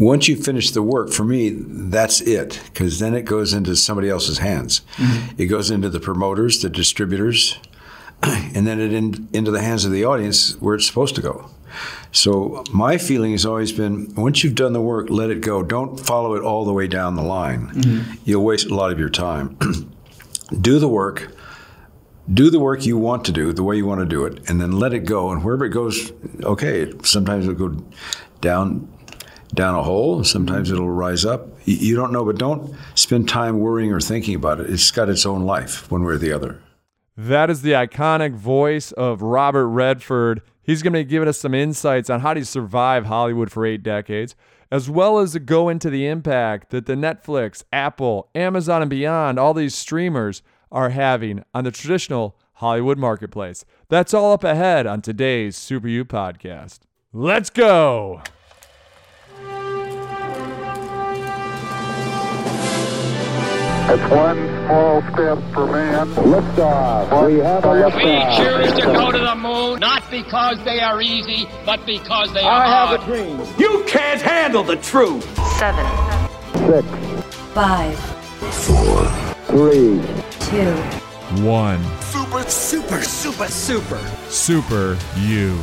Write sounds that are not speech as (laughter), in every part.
once you finish the work, for me, that's it, because then it goes into somebody else's hands. Mm-hmm. It goes into the promoters, the distributors, (clears throat) and then it in, into the hands of the audience where it's supposed to go. So my feeling has always been: once you've done the work, let it go. Don't follow it all the way down the line. Mm-hmm. You'll waste a lot of your time. (clears throat) do the work. Do the work you want to do the way you want to do it, and then let it go. And wherever it goes, okay. Sometimes it'll go down down a hole. Sometimes mm-hmm. it'll rise up. You, don't know, but don't spend time worrying or thinking about it. It's got its own life, one way or the other. That is the iconic voice of Robert Redford. He's going to be giving us some insights on how to survive Hollywood for eight decades, as well as to go into the impact that the Netflix, Apple, Amazon, and beyond, all these streamers are having on the traditional Hollywood marketplace. That's all up ahead on today's Super U podcast. Let's go! It's one small step for man. Liftoff. We have a We We choose to go to the moon not because they are easy, but because they are I have hard. a dream. You can't handle the truth. seven, Six, five, three, two, One. Super, super, super, super. Super U.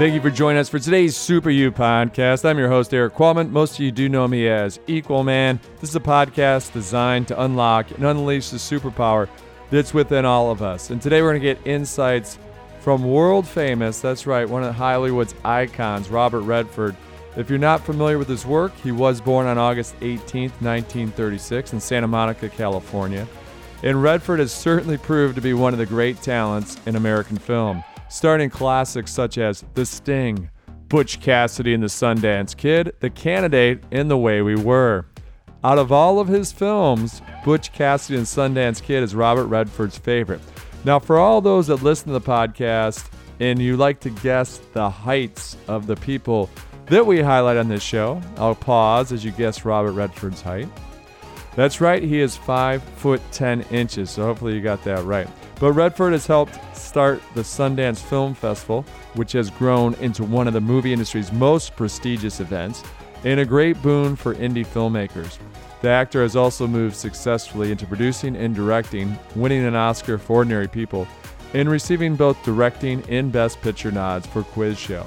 Thank you for joining us for today's Super U podcast. I'm your host, Erik Qualman. Most of you do know me as Equal Man. This is a podcast designed to unlock and unleash the superpower that's within all of us. And today we're going to get insights from world famous, that's right, one of Hollywood's icons, Robert Redford. If you're not familiar with his work, he was born on August 18th, 1936, in Santa Monica, California. And Redford has certainly proved to be one of the great talents in American film, starring classics such as The Sting, Butch Cassidy and the Sundance Kid, The Candidate, and The Way We Were. Out of all of his films, Butch Cassidy and Sundance Kid is Robert Redford's favorite. Now, for all those that listen to the podcast and you like to guess the heights of the people that we highlight on this show, I'll pause as you guess Robert Redford's height. That's right, he is 5 foot 10 inches, so hopefully you got that right. But Redford has helped start the Sundance Film Festival, which has grown into one of the movie industry's most prestigious events and a great boon for indie filmmakers. The actor has also moved successfully into producing and directing, winning an Oscar for Ordinary People, and receiving both directing and Best Picture nods for Quiz Show.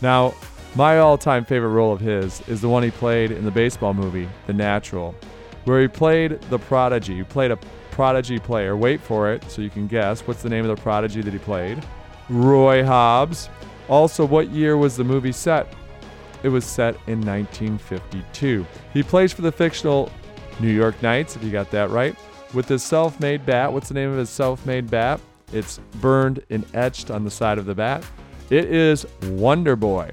Now, my all time favorite role of his is the one he played in the baseball movie, The Natural, where he played the prodigy. He played a prodigy player. Wait for it so you can guess. What's the name of the prodigy that he played? Roy Hobbs. Also, what year was the movie set? It was set in 1952. He plays for the fictional New York Knights, if you got that right, with his self made bat. What's the name of his self made bat? It's burned and etched on the side of the bat. It is Wonder Boy.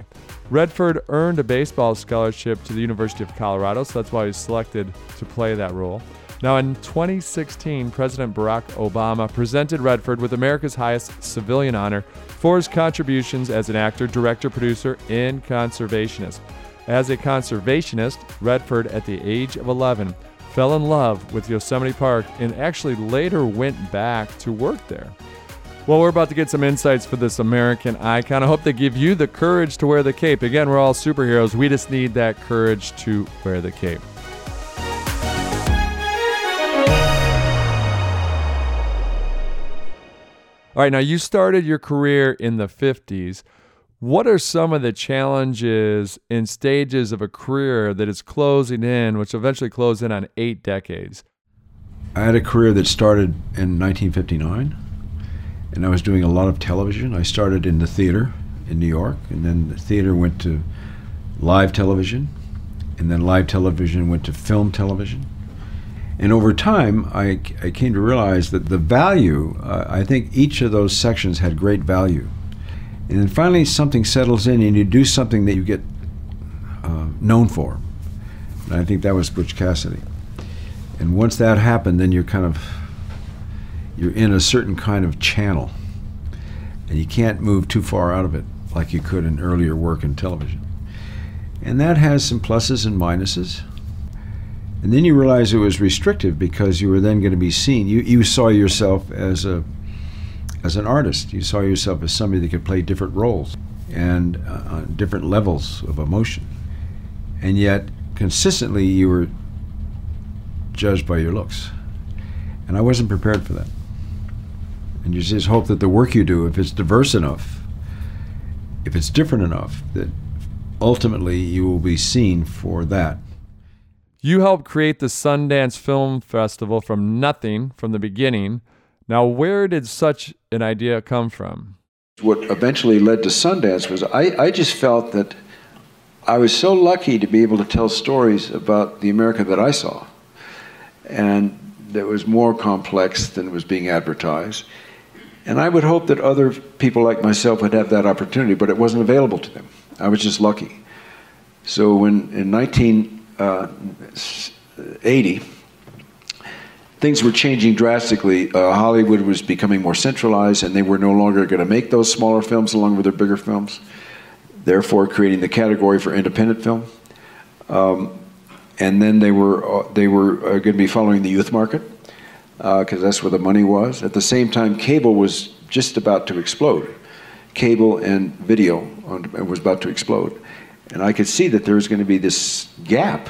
Redford earned a baseball scholarship to the University of Colorado, so that's why he was selected to play that role. Now, in 2016, President Barack Obama presented Redford with America's highest civilian honor for his contributions as an actor, director, producer, and conservationist. As a conservationist, Redford, at the age of 11, fell in love with Yosemite Park and actually later went back to work there. Well, we're about to get some insights for this American icon. I hope they give you the courage to wear the cape. Again, we're all superheroes. We just need that courage to wear the cape. All right, now you started your career in the 50s. What are some of the challenges and stages of a career that is closing in, which eventually closed in on eight decades? I had a career that started in 1959, and I was doing a lot of television. I started in the theater in New York, and then the theater went to live television, and then live television went to film television. And over time, I, I came to realize that the value, uh, I think each of those sections had great value. And then finally, something settles in, and you do something that you get uh, known for. And I think that was Butch Cassidy. And once that happened, then you're kind of you're in a certain kind of channel, and you can't move too far out of it like you could in earlier work in television. And that has some pluses and minuses. And then you realize it was restrictive because you were then going to be seen. You, you saw yourself as a as an artist. You saw yourself as somebody that could play different roles and uh, different levels of emotion. And yet, consistently, you were judged by your looks. And I wasn't prepared for that. And you just hope that the work you do, if it's diverse enough, if it's different enough, that ultimately you will be seen for that. You helped create the Sundance Film Festival from nothing from the beginning. Now, where did such an idea come from? What eventually led to Sundance was I, I just felt that I was so lucky to be able to tell stories about the America that I saw. And that was more complex than was being advertised. And I would hope that other people like myself would have that opportunity, but it wasn't available to them. I was just lucky. So when in 1980, uh, things were changing drastically. Uh, Hollywood was becoming more centralized, and they were no longer going to make those smaller films along with their bigger films, therefore creating the category for independent film. Um, and then they were uh, they were uh, going to be following the youth market because uh, that's where the money was. At the same time, cable was just about to explode. Cable and video was about to explode, and I could see that there was going to be this gap.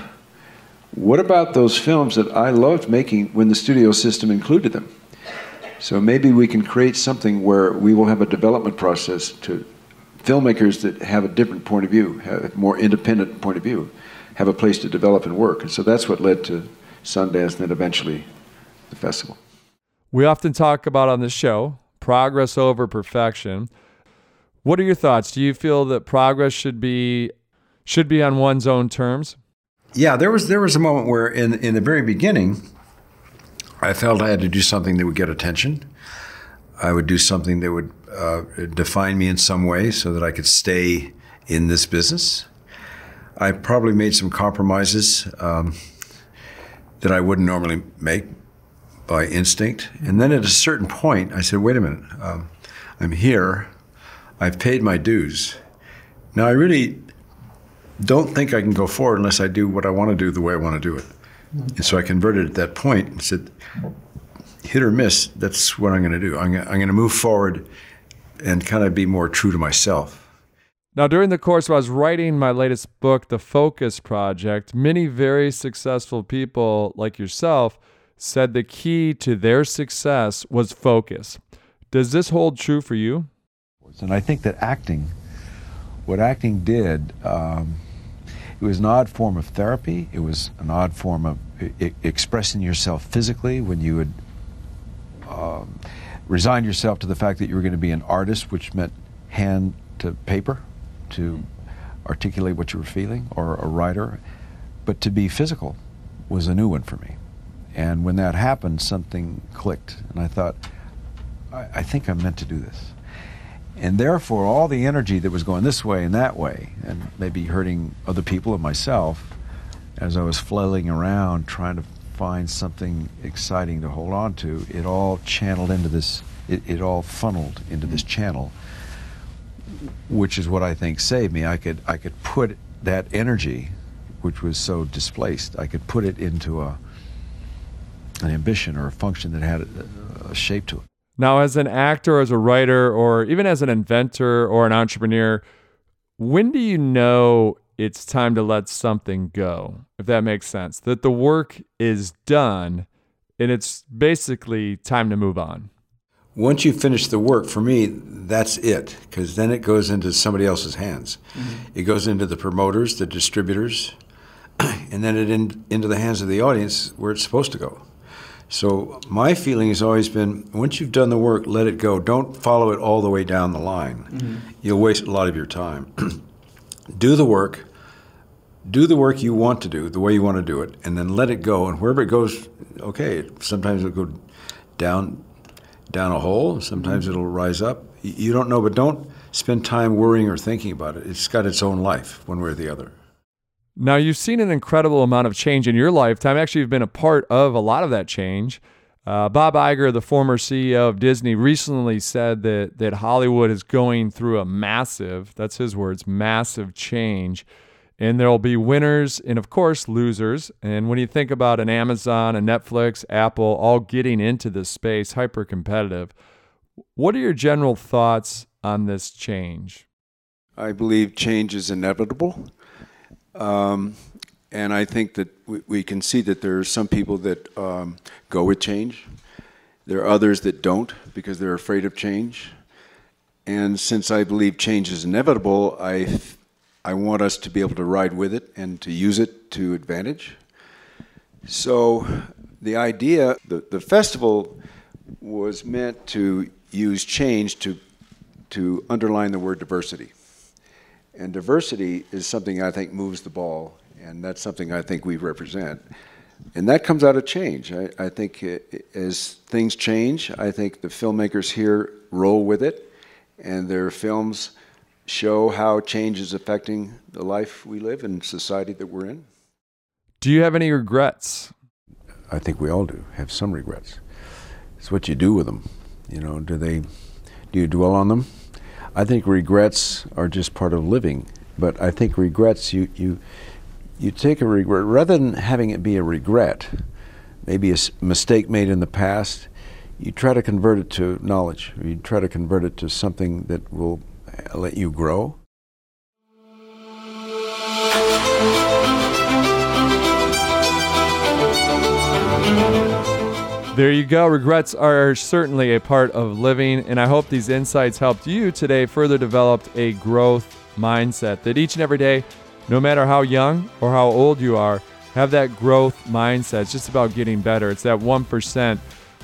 What about those films that I loved making when the studio system included them? So maybe we can create something where we will have a development process to filmmakers that have a different point of view, have a more independent point of view have a place to develop and work. And so that's what led to Sundance and then eventually the festival. We often talk about on the show progress over perfection. What are your thoughts? Do you feel that progress should be should be on one's own terms? Yeah, there was there was a moment where in in the very beginning I felt I had to do something that would get attention. I would do something that would uh, define me in some way so that I could stay in this business. I probably made some compromises um, that I wouldn't normally make by instinct. And then at a certain point, I said, wait a minute, um, I'm here, I've paid my dues. Now I really don't think I can go forward unless I do what I want to do the way I want to do it. And so I converted at that point and said, hit or miss, that's what I'm going to do. I'm, I'm going to move forward and kind of be more true to myself. Now, during the course, I was writing my latest book, The Focus Project, many very successful people like yourself said the key to their success was focus. Does this hold true for you? And I think that acting, what acting did, um, it was an odd form of therapy. It was an odd form of I- expressing yourself physically when you would um, resign yourself to the fact that you were going to be an artist, which meant hand to paper to articulate what you were feeling or a writer, but to be physical was a new one for me. And when that happened, something clicked, and I thought, I, I think I'm meant to do this. And therefore, all the energy that was going this way and that way, and maybe hurting other people and myself, as I was flailing around trying to find something exciting to hold on to, it all channeled into this, it, it all funneled into this mm-hmm. channel which is what I think saved me. I could I could put that energy, which was so displaced, I could put it into a an ambition or a function that had a, a shape to it. Now, as an actor, as a writer, or even as an inventor or an entrepreneur, when do you know it's time to let something go? If that makes sense, that the work is done and it's basically time to move on once you finish the work, for me, that's it, because then it goes into somebody else's hands. Mm-hmm. It goes into the promoters, the distributors, (clears throat) and then it in, into the hands of the audience where it's supposed to go. So my feeling has always been: once you've done the work, let it go. Don't follow it all the way down the line. Mm-hmm. You'll waste a lot of your time. (clears throat) do the work. Do the work you want to do, the way you want to do it, and then let it go. And wherever it goes, okay. Sometimes it'll go down down a hole. Sometimes it'll rise up. You don't know, but don't spend time worrying or thinking about it. It's got its own life, one way or the other. Now, you've seen an incredible amount of change in your lifetime. Actually, you've been a part of a lot of that change. Uh, Bob Iger, the former CEO of Disney, recently said that that Hollywood is going through a massive, that's his words, massive change and there'll be winners and of course losers and when you think about an amazon a netflix apple all getting into this space hyper competitive What are your general thoughts on this change? I believe change is inevitable. Um, and I think that we, we, can see that there are some people that um, go with change. There are others that don't because they're afraid of change. And since I believe change is inevitable, I, I want us to be able to ride with it and to use it to advantage. So the idea, the, the festival was meant to use change to, to underline the word diversity. And diversity is something I think moves the ball, and that's something I think we represent. And that comes out of change. I, I think it, as things change, I think the filmmakers here roll with it, and their films show how change is affecting the life we live and society that we're in. Do you have any regrets? I think we all do have some regrets. It's what you do with them. You know, do they do you dwell on them? I think regrets are just part of living, but I think regrets you you you take a regret rather than having it be a regret, maybe a mistake made in the past. You try to convert it to knowledge. You try to convert it to something that will let you grow. There you go. Regrets are certainly a part of living, and I hope these insights helped you today further develop a growth mindset that each and every day, no matter how young or how old you are, have that growth mindset. It's just about getting better. It's that 1%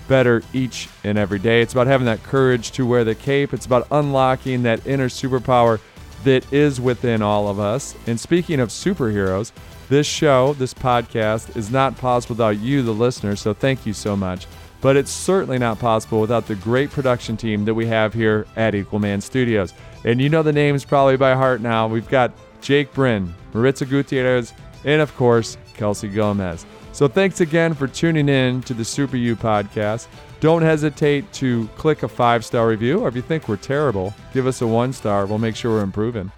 better each and every day. It's about having that courage to wear the cape. It's about unlocking that inner superpower that is within all of us. And speaking of superheroes, this show, this podcast, is not possible without you, the listener, so thank you so much. But it's certainly not possible without the great production team that we have here at Equal Man Studios. And you know the names probably by heart now. We've got Jake Bryn, Maritza Gutierrez, and of course, Kelsey Gomez. So thanks again for tuning in to the Super U podcast. Don't hesitate to click a five star review, or if you think we're terrible, give us a one star. We'll make sure we're improving.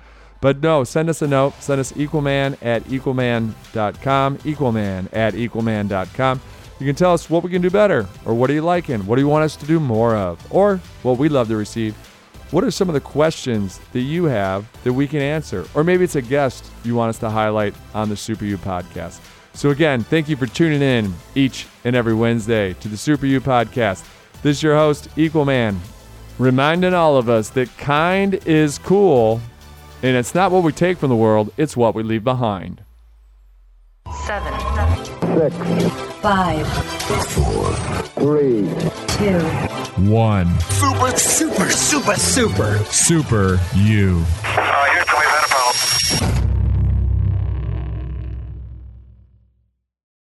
But no, send us a note. Send us equalman at equalman.com, equalman at equalman.com. You can tell us what we can do better, or what are you liking? What do you want us to do more of? Or what we'd love to receive. What are some of the questions that you have that we can answer? Or maybe it's a guest you want us to highlight on the Super U podcast. So, again, thank you for tuning in each and every Wednesday to the Super U podcast. This is your host, Equal Man, reminding all of us that kind is cool and it's not what we take from the world, it's what we leave behind. Seven. Six. Five. Four. Three. Two. One. Super, super, super, super. Super you.